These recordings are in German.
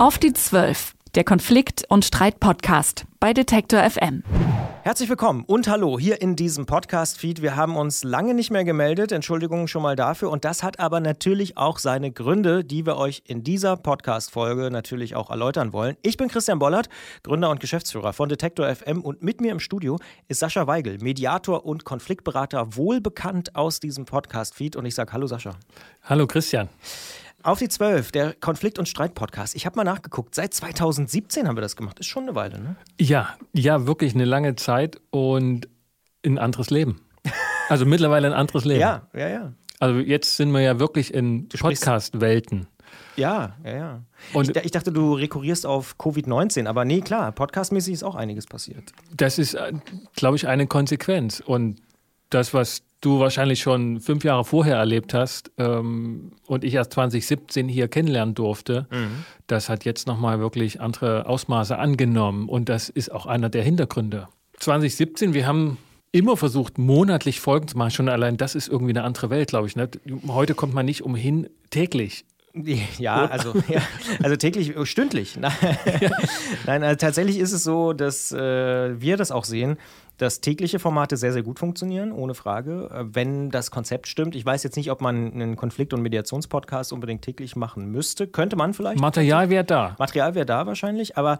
Auf die Zwölf, der Konflikt- und Streit-Podcast bei Detektor FM. Herzlich willkommen und hallo hier in diesem Podcast-Feed. Wir haben uns lange nicht mehr gemeldet, Entschuldigung schon mal dafür. Und das hat aber natürlich auch seine Gründe, die wir euch in dieser Podcast-Folge natürlich auch erläutern wollen. Ich bin Christian Bollert, Gründer und Geschäftsführer von Detektor FM und mit mir im Studio ist Sascha Weigel, Mediator und Konfliktberater, wohlbekannt aus diesem Podcast-Feed. Und ich sage Hallo Sascha. Hallo Christian. Auf die 12, der Konflikt- und Streit-Podcast. Ich habe mal nachgeguckt. Seit 2017 haben wir das gemacht. Ist schon eine Weile, ne? Ja, ja, wirklich eine lange Zeit und ein anderes Leben. Also mittlerweile ein anderes Leben. ja, ja, ja. Also jetzt sind wir ja wirklich in Podcast-Welten. Ja, ja, ja. Und ich, ich, dachte, du rekurrierst auf Covid-19, aber nee, klar, podcastmäßig ist auch einiges passiert. Das ist, äh, glaube ich, eine Konsequenz. Und das, was du wahrscheinlich schon fünf Jahre vorher erlebt hast ähm, und ich erst 2017 hier kennenlernen durfte, mhm. das hat jetzt nochmal wirklich andere Ausmaße angenommen und das ist auch einer der Hintergründe. 2017, wir haben immer versucht, monatlich Folgen zu machen. Schon allein das ist irgendwie eine andere Welt, glaube ich. Ne? Heute kommt man nicht umhin, täglich ja, also, ja, also täglich, stündlich. Nein, also tatsächlich ist es so, dass äh, wir das auch sehen, dass tägliche Formate sehr, sehr gut funktionieren, ohne Frage, äh, wenn das Konzept stimmt. Ich weiß jetzt nicht, ob man einen Konflikt- und Mediationspodcast unbedingt täglich machen müsste. Könnte man vielleicht. Material wäre da. Material wäre da wahrscheinlich, aber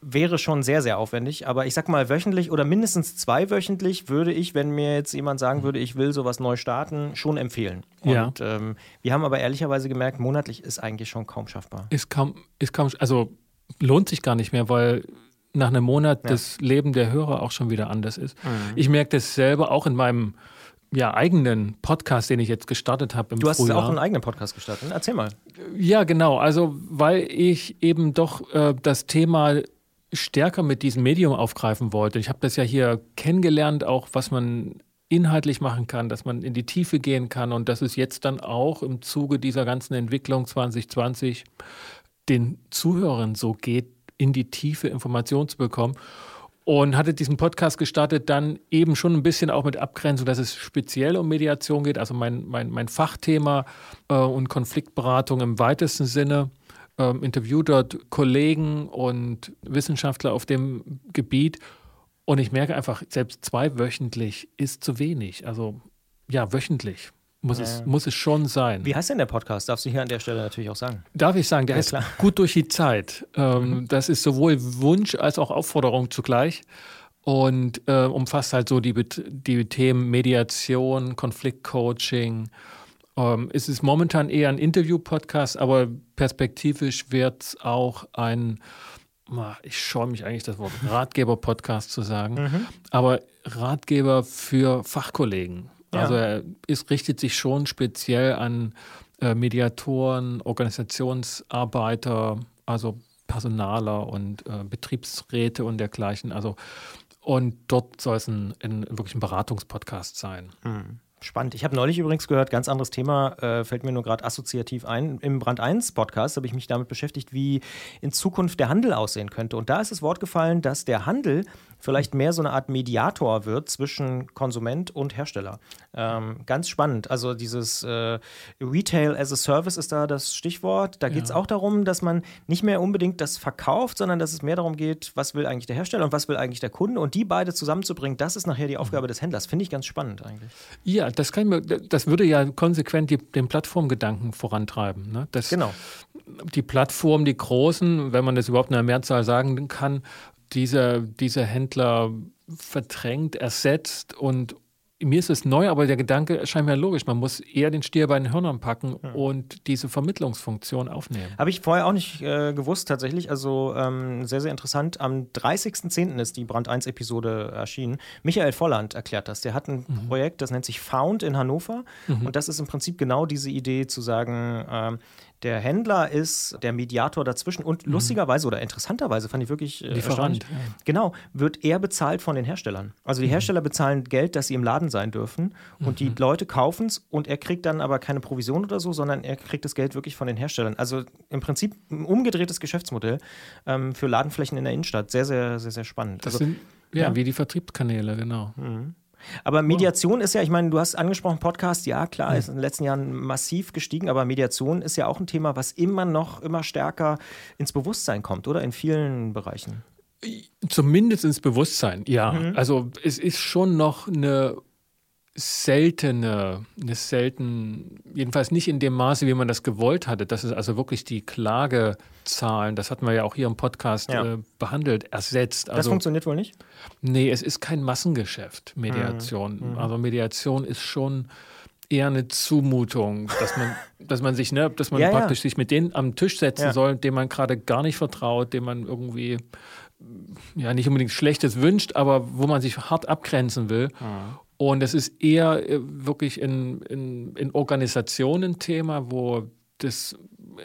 wäre schon sehr, sehr aufwendig. Aber ich sag mal, wöchentlich oder mindestens zweiwöchentlich würde ich, wenn mir jetzt jemand sagen würde, ich will sowas neu starten, schon empfehlen. Und ja. ähm, wir haben aber ehrlicherweise gemerkt, monatlich ist eigentlich schon kaum schaffbar. Ist kaum, ist kaum, also lohnt sich gar nicht mehr, weil nach einem Monat ja. das Leben der Hörer auch schon wieder anders ist. Mhm. Ich merke das selber auch in meinem ja, eigenen Podcast, den ich jetzt gestartet habe im Du hast Frühjahr. auch einen eigenen Podcast gestartet. Erzähl mal. Ja, genau. Also, weil ich eben doch äh, das Thema stärker mit diesem Medium aufgreifen wollte. Ich habe das ja hier kennengelernt, auch was man inhaltlich machen kann, dass man in die Tiefe gehen kann und dass es jetzt dann auch im Zuge dieser ganzen Entwicklung 2020 den Zuhörern so geht, in die Tiefe Informationen zu bekommen. Und hatte diesen Podcast gestartet, dann eben schon ein bisschen auch mit Abgrenzung, dass es speziell um Mediation geht, also mein, mein, mein Fachthema äh, und Konfliktberatung im weitesten Sinne. Ähm, interview dort Kollegen und Wissenschaftler auf dem Gebiet. Und ich merke einfach, selbst zweiwöchentlich ist zu wenig. Also ja, wöchentlich. Muss, ja. es, muss es schon sein. Wie heißt denn der Podcast? Darfst du hier an der Stelle natürlich auch sagen? Darf ich sagen, der ja, heißt klar. Gut durch die Zeit. Ähm, mhm. Das ist sowohl Wunsch als auch Aufforderung zugleich und äh, umfasst halt so die, die Themen Mediation, Konfliktcoaching. Ähm, es ist momentan eher ein Interview-Podcast, aber perspektivisch wird es auch ein, ich scheue mich eigentlich das Wort Ratgeber-Podcast zu sagen, mhm. aber Ratgeber für Fachkollegen. Also er ist, richtet sich schon speziell an äh, Mediatoren, Organisationsarbeiter, also Personaler und äh, Betriebsräte und dergleichen. Also und dort soll es ein, ein wirklich ein Beratungspodcast sein. Mhm. Spannend. Ich habe neulich übrigens gehört, ganz anderes Thema, äh, fällt mir nur gerade assoziativ ein. Im Brand 1 Podcast habe ich mich damit beschäftigt, wie in Zukunft der Handel aussehen könnte. Und da ist das Wort gefallen, dass der Handel vielleicht mehr so eine Art Mediator wird zwischen Konsument und Hersteller. Ähm, ganz spannend. Also dieses äh, Retail as a Service ist da das Stichwort. Da geht es ja. auch darum, dass man nicht mehr unbedingt das verkauft, sondern dass es mehr darum geht, was will eigentlich der Hersteller und was will eigentlich der Kunde. Und die beide zusammenzubringen, das ist nachher die Aufgabe mhm. des Händlers. Finde ich ganz spannend eigentlich. Ja, das, kann mir, das würde ja konsequent die, den Plattformgedanken vorantreiben. Ne? Das, genau. Die Plattformen, die großen, wenn man das überhaupt in der Mehrzahl sagen kann, diese, diese Händler verdrängt, ersetzt und mir ist es neu, aber der Gedanke erscheint mir logisch. Man muss eher den Stier bei den Hörnern packen ja. und diese Vermittlungsfunktion aufnehmen. Habe ich vorher auch nicht äh, gewusst, tatsächlich. Also ähm, sehr, sehr interessant. Am 30.10. ist die Brand 1-Episode erschienen. Michael Volland erklärt das. Der hat ein mhm. Projekt, das nennt sich Found in Hannover. Mhm. Und das ist im Prinzip genau diese Idee zu sagen, ähm, der Händler ist der Mediator dazwischen und mhm. lustigerweise oder interessanterweise fand ich wirklich äh, Lieferant, ja. genau, wird er bezahlt von den Herstellern. Also die mhm. Hersteller bezahlen Geld, dass sie im Laden sein dürfen und mhm. die Leute kaufen es und er kriegt dann aber keine Provision oder so, sondern er kriegt das Geld wirklich von den Herstellern. Also im Prinzip ein umgedrehtes Geschäftsmodell ähm, für Ladenflächen in der Innenstadt. Sehr, sehr, sehr, sehr spannend. Das also, sind ja, ja, wie die Vertriebskanäle, genau. Mhm. Aber Mediation ist ja, ich meine, du hast angesprochen, Podcast, ja klar, Mhm. ist in den letzten Jahren massiv gestiegen, aber Mediation ist ja auch ein Thema, was immer noch, immer stärker ins Bewusstsein kommt, oder? In vielen Bereichen. Zumindest ins Bewusstsein, ja. Mhm. Also es ist schon noch eine seltene, eine selten, jedenfalls nicht in dem Maße, wie man das gewollt hatte. Das ist also wirklich die Klagezahlen, das hatten wir ja auch hier im Podcast Ja. äh, behandelt, ersetzt. Das Also, funktioniert wohl nicht? nee, es ist kein Massengeschäft, Mhm. Mediation. Also Mediation ist schon eher eine Zumutung, dass man, dass man sich, ne, dass man Ja, ja. praktisch sich mit denen am Tisch setzen Ja. soll, dem man gerade gar nicht vertraut, dem man irgendwie ja nicht unbedingt Schlechtes wünscht, aber wo man sich hart abgrenzen will. Und es ist eher äh, wirklich in, in, in Organisationen Thema, wo das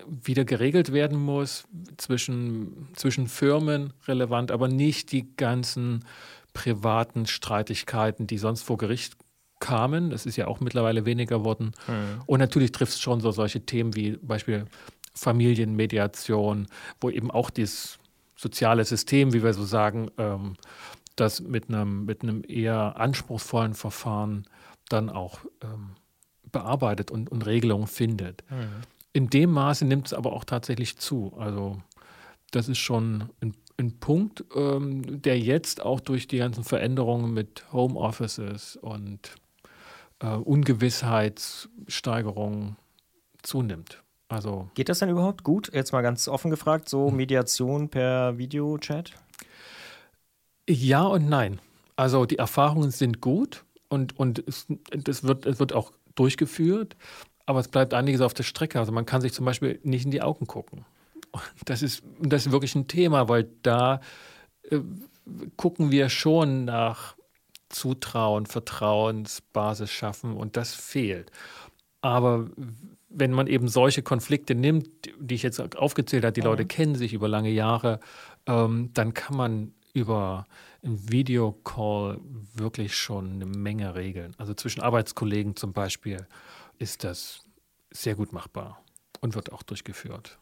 wieder geregelt werden muss, zwischen, zwischen Firmen relevant, aber nicht die ganzen privaten Streitigkeiten, die sonst vor Gericht kamen. Das ist ja auch mittlerweile weniger worden. Und natürlich trifft es schon so solche Themen wie Beispiel Familienmediation, wo eben auch dieses soziale System, wie wir so sagen, ähm, das mit einem, mit einem eher anspruchsvollen Verfahren dann auch ähm, bearbeitet und, und Regelungen findet. In dem Maße nimmt es aber auch tatsächlich zu. Also das ist schon ein, ein Punkt, ähm, der jetzt auch durch die ganzen Veränderungen mit Homeoffices und äh, Ungewissheitssteigerungen zunimmt. Also Geht das denn überhaupt gut? Jetzt mal ganz offen gefragt, so Hm. Mediation per Videochat? Ja und nein. Also die Erfahrungen sind gut und, und es, das wird, es wird auch durchgeführt, aber es bleibt einiges auf der Strecke. Also man kann sich zum Beispiel nicht in die Augen gucken. Das ist, das ist wirklich ein Thema, weil da äh, gucken wir schon nach Zutrauen, Vertrauensbasis schaffen und das fehlt. Aber wenn man eben solche Konflikte nimmt, die ich jetzt aufgezählt habe, die Leute kennen sich über lange Jahre, ähm, dann kann man über einen Videocall wirklich schon eine Menge regeln. Also zwischen Arbeitskollegen zum Beispiel ist das sehr gut machbar und wird auch durchgeführt.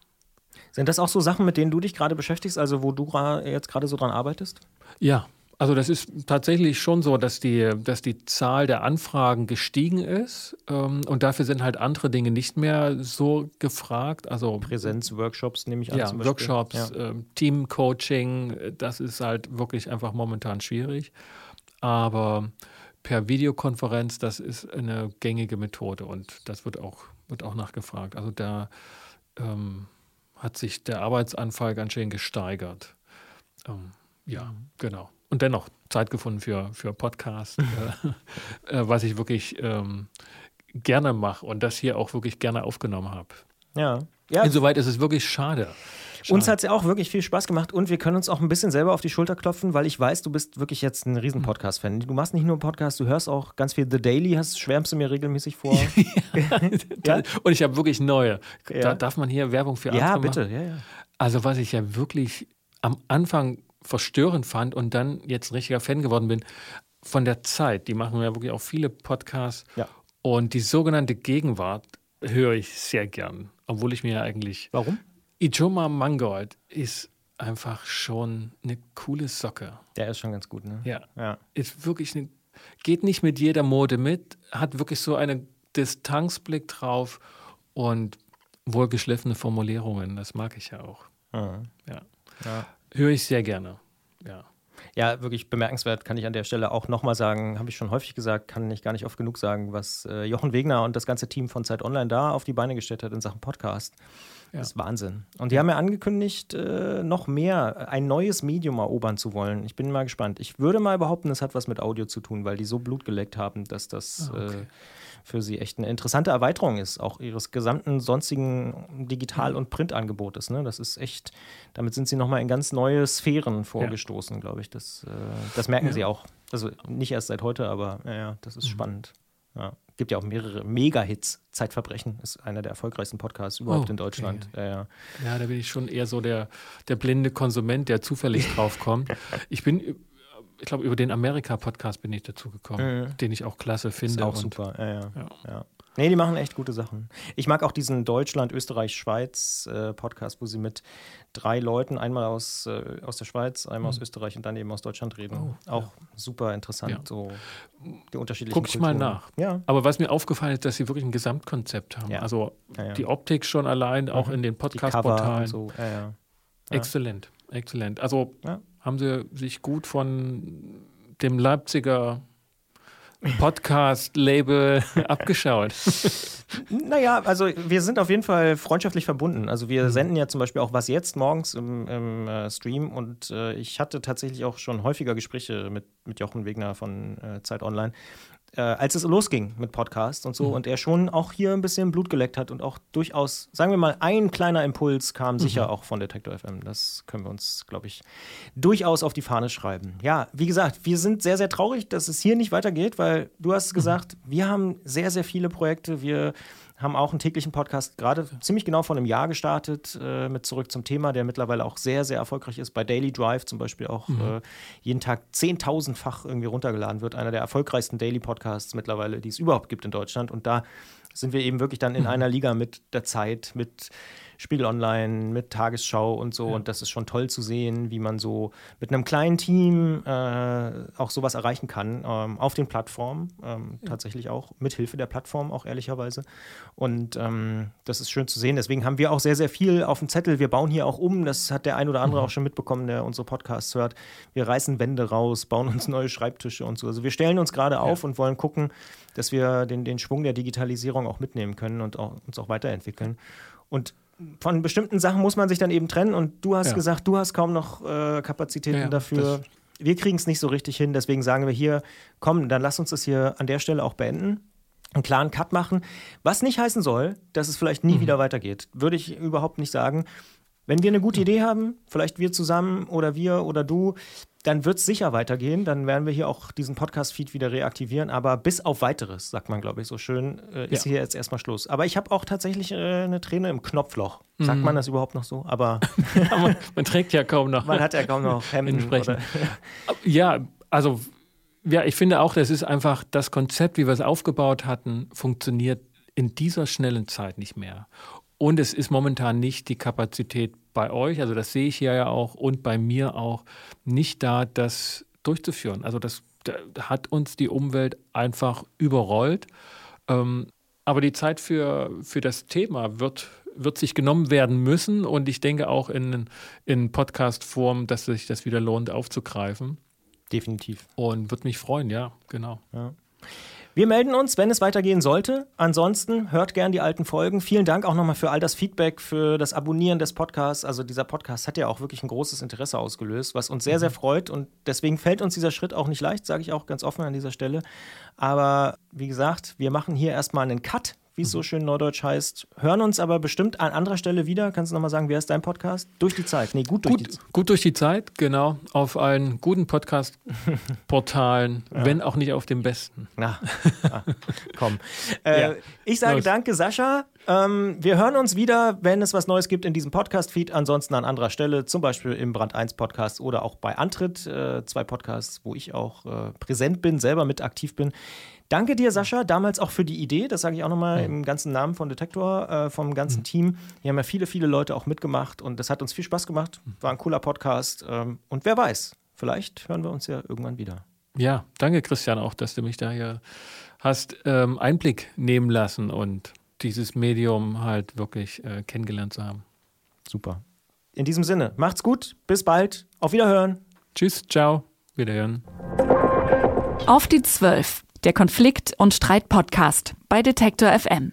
Sind das auch so Sachen, mit denen du dich gerade beschäftigst, also wo du jetzt gerade so dran arbeitest? Ja, also das ist tatsächlich schon so, dass die, dass die Zahl der Anfragen gestiegen ist ähm, und dafür sind halt andere Dinge nicht mehr so gefragt. Also Präsenzworkshops nehme ich an. ja, zum Beispiel. Workshops, Ja. ähm, Teamcoaching, äh, das ist halt wirklich einfach momentan schwierig. Aber per Videokonferenz, das ist eine gängige Methode und das wird auch, wird auch nachgefragt. Also da ähm, hat sich der Arbeitsanfall ganz schön gesteigert. Ähm, ja, genau. Und dennoch Zeit gefunden für, für Podcast, äh, äh, was ich wirklich ähm, gerne mache und das hier auch wirklich gerne aufgenommen habe. Ja. ja. Insoweit ist es wirklich schade. Uns Schade. hat es ja auch wirklich viel Spaß gemacht und wir können uns auch ein bisschen selber auf die Schulter klopfen, weil ich weiß, du bist wirklich jetzt ein riesen Podcast-Fan. Du machst nicht nur Podcast, du hörst auch ganz viel The Daily, hast, schwärmst du mir regelmäßig vor. ja? Und ich habe wirklich neue. Ja. Da darf man hier Werbung für ja, andere bitte. machen? Ja, ja. Also was ich ja wirklich am Anfang verstörend fand und dann jetzt ein richtiger Fan geworden bin, von der Zeit. Die machen ja wirklich auch viele Podcasts. Ja. Und die sogenannte Gegenwart höre ich sehr gern. Obwohl ich mir ja eigentlich. Warum? Ijoma Mangold ist einfach schon eine coole Socke. Der ist schon ganz gut, ne? Ja. Ja. Ist wirklich eine. Geht nicht mit jeder Mode mit, hat wirklich so einen Distanzblick drauf und wohlgeschliffene Formulierungen. Das mag ich ja auch. Mhm. Ja. Ja. Höre ich sehr gerne. Ja. Ja, wirklich bemerkenswert, kann ich an der Stelle auch nochmal sagen, habe ich schon häufig gesagt, kann ich gar nicht oft genug sagen, was äh, Jochen Wegner und das ganze Team von Zeit Online da auf die Beine gestellt hat in Sachen Podcast. Ja. Das ist Wahnsinn. Und die haben ja angekündigt, äh, noch mehr, ein neues Medium erobern zu wollen. Ich bin mal gespannt. Ich würde mal behaupten, es hat was mit Audio zu tun, weil die so Blut geleckt haben, dass das Ah, okay. äh, für sie echt eine interessante Erweiterung ist, auch ihres gesamten sonstigen Digital- und Printangebotes. Ne? Das ist echt, damit sind sie nochmal in ganz neue Sphären vorgestoßen, glaube ich. Das, äh, das merken Ja. sie auch. Also nicht erst seit heute, aber ja, ja das ist Mhm. spannend. Ja. Gibt ja auch mehrere Mega-Hits. Zeitverbrechen ist einer der erfolgreichsten Podcasts überhaupt Oh, in Deutschland. Ja, ja. ja, da bin ich schon eher so der, der blinde Konsument, der zufällig draufkommt. Ich bin, ich glaube, über den Amerika-Podcast bin ich dazu gekommen, Mhm. den ich auch klasse finde. Ist auch super. Ja, ja. Ja. Ja. Nee, die machen echt gute Sachen. Ich mag auch diesen Deutschland, Österreich, Schweiz äh, Podcast, wo sie mit drei Leuten, einmal aus, äh, aus der Schweiz, einmal mhm. aus Österreich und dann eben aus Deutschland reden. Oh, auch ja. super interessant, ja. so die unterschiedlichen Guck ich mal nach. Ja. Aber was mir aufgefallen ist, dass sie wirklich ein Gesamtkonzept haben. Ja. Also die Optik schon allein, auch mhm. in den Podcast-Portalen. So. Exzellent, exzellent. Also haben sie sich gut von dem Leipziger Podcast-Label abgeschaut? Naja, also wir sind auf jeden Fall freundschaftlich verbunden. Also wir mhm. senden ja zum Beispiel auch was jetzt morgens im, im äh, Stream und äh, ich hatte tatsächlich auch schon häufiger Gespräche mit, mit Jochen Wegner von äh, Zeit Online äh, als es losging mit Podcast und so mhm. und er schon auch hier ein bisschen Blut geleckt hat und auch durchaus, sagen wir mal, ein kleiner Impuls kam mhm. sicher auch von Detektor FM. Das können wir uns, glaube ich, durchaus auf die Fahne schreiben. Ja, wie gesagt, wir sind sehr, sehr traurig, dass es hier nicht weitergeht, weil du hast mhm. gesagt, wir haben sehr, sehr viele Projekte. Wir haben auch einen täglichen Podcast gerade ziemlich genau vor einem Jahr gestartet äh, mit Zurück zum Thema, der mittlerweile auch sehr, sehr erfolgreich ist. Bei Daily Drive zum Beispiel auch mhm. äh, jeden Tag zehntausendfach irgendwie runtergeladen wird. Einer der erfolgreichsten Daily Podcasts mittlerweile, die es überhaupt gibt in Deutschland. Und da sind wir eben wirklich dann in mhm. einer Liga mit der Zeit, mit Spiegel Online, mit Tagesschau und so. Ja. Und das ist schon toll zu sehen, wie man so mit einem kleinen Team äh, auch sowas erreichen kann. Ähm, auf den Plattformen, ähm, ja. tatsächlich auch, mit Hilfe der Plattform auch ehrlicherweise. Und ähm, das ist schön zu sehen. Deswegen haben wir auch sehr, sehr viel auf dem Zettel. Wir bauen hier auch um. Das hat der ein oder andere mhm. auch schon mitbekommen, der unsere Podcasts hört. Wir reißen Wände raus, bauen uns neue Schreibtische und so. Also wir stellen uns gerade auf ja. und wollen gucken, dass wir den, den Schwung der Digitalisierung auch mitnehmen können und auch, uns auch weiterentwickeln. Und von bestimmten Sachen muss man sich dann eben trennen und du hast ja. gesagt, du hast kaum noch äh, Kapazitäten ja, dafür. Wir kriegen es nicht so richtig hin, deswegen sagen wir hier, komm, dann lass uns das hier an der Stelle auch beenden einen klaren Cut machen. Was nicht heißen soll, dass es vielleicht nie mhm. wieder weitergeht. Würde ich überhaupt nicht sagen. Wenn wir eine gute Idee haben, vielleicht wir zusammen oder wir oder du, dann wird es sicher weitergehen. Dann werden wir hier auch diesen Podcast-Feed wieder reaktivieren. Aber bis auf weiteres, sagt man, glaube ich, so schön, äh, ist ja. hier jetzt erstmal Schluss. Aber ich habe auch tatsächlich äh, eine Träne im Knopfloch. Sagt mhm. man das überhaupt noch so? Aber man, man, trägt ja kaum noch. Man hat ja kaum noch Hemden. ja, also ja, ich finde auch, das ist einfach das Konzept, wie wir es aufgebaut hatten, funktioniert in dieser schnellen Zeit nicht mehr. Und es ist momentan nicht die Kapazität bei euch, also das sehe ich hier ja auch und bei mir auch, nicht da, das durchzuführen. Also das, hat uns die Umwelt einfach überrollt. Ähm, aber die Zeit für, für das Thema wird, wird sich genommen werden müssen und ich denke auch in, in Podcast-Form, dass sich das wieder lohnt aufzugreifen. Definitiv. Und würde mich freuen, ja, genau. Ja. Wir melden uns, wenn es weitergehen sollte. Ansonsten hört gern die alten Folgen. Vielen Dank auch nochmal für all das Feedback, für das Abonnieren des Podcasts. Also dieser Podcast hat ja auch wirklich ein großes Interesse ausgelöst, was uns sehr, sehr freut. Und deswegen fällt uns dieser Schritt auch nicht leicht, sage ich auch ganz offen an dieser Stelle. Aber wie gesagt, wir machen hier erstmal einen Cut wie es so schön neudeutsch heißt. Hören uns aber bestimmt an anderer Stelle wieder. Kannst du nochmal sagen, wer ist dein Podcast? Durch die Zeit. Nee, gut durch gut, die Zeit. Gut durch die Zeit, genau. Auf allen guten Podcast-Portalen, ja. wenn auch nicht auf dem besten. Na, ah, komm. Äh, ja. Ich sage Los. danke, Sascha. Ähm, wir hören uns wieder, wenn es was Neues gibt in diesem Podcast-Feed. Ansonsten an anderer Stelle, zum Beispiel im Brand 1 Podcast oder auch bei Antritt. Äh, zwei Podcasts, wo ich auch äh, präsent bin, selber mit aktiv bin. Danke dir, Sascha, damals auch für die Idee. Das sage ich auch nochmal im ganzen Namen von Detektor, äh, vom ganzen mhm. Team. Hier haben ja viele, viele Leute auch mitgemacht und das hat uns viel Spaß gemacht. War ein cooler Podcast. Ähm, und wer weiß, vielleicht hören wir uns ja irgendwann wieder. Ja, danke, Christian, auch, dass du mich da hier hast ähm, Einblick nehmen lassen und dieses Medium halt wirklich äh, kennengelernt zu haben. Super. In diesem Sinne, macht's gut, bis bald, auf Wiederhören. Tschüss, ciao, Wiederhören. Auf die Zwölf der Konflikt- und Streit-Podcast bei Detektor FM.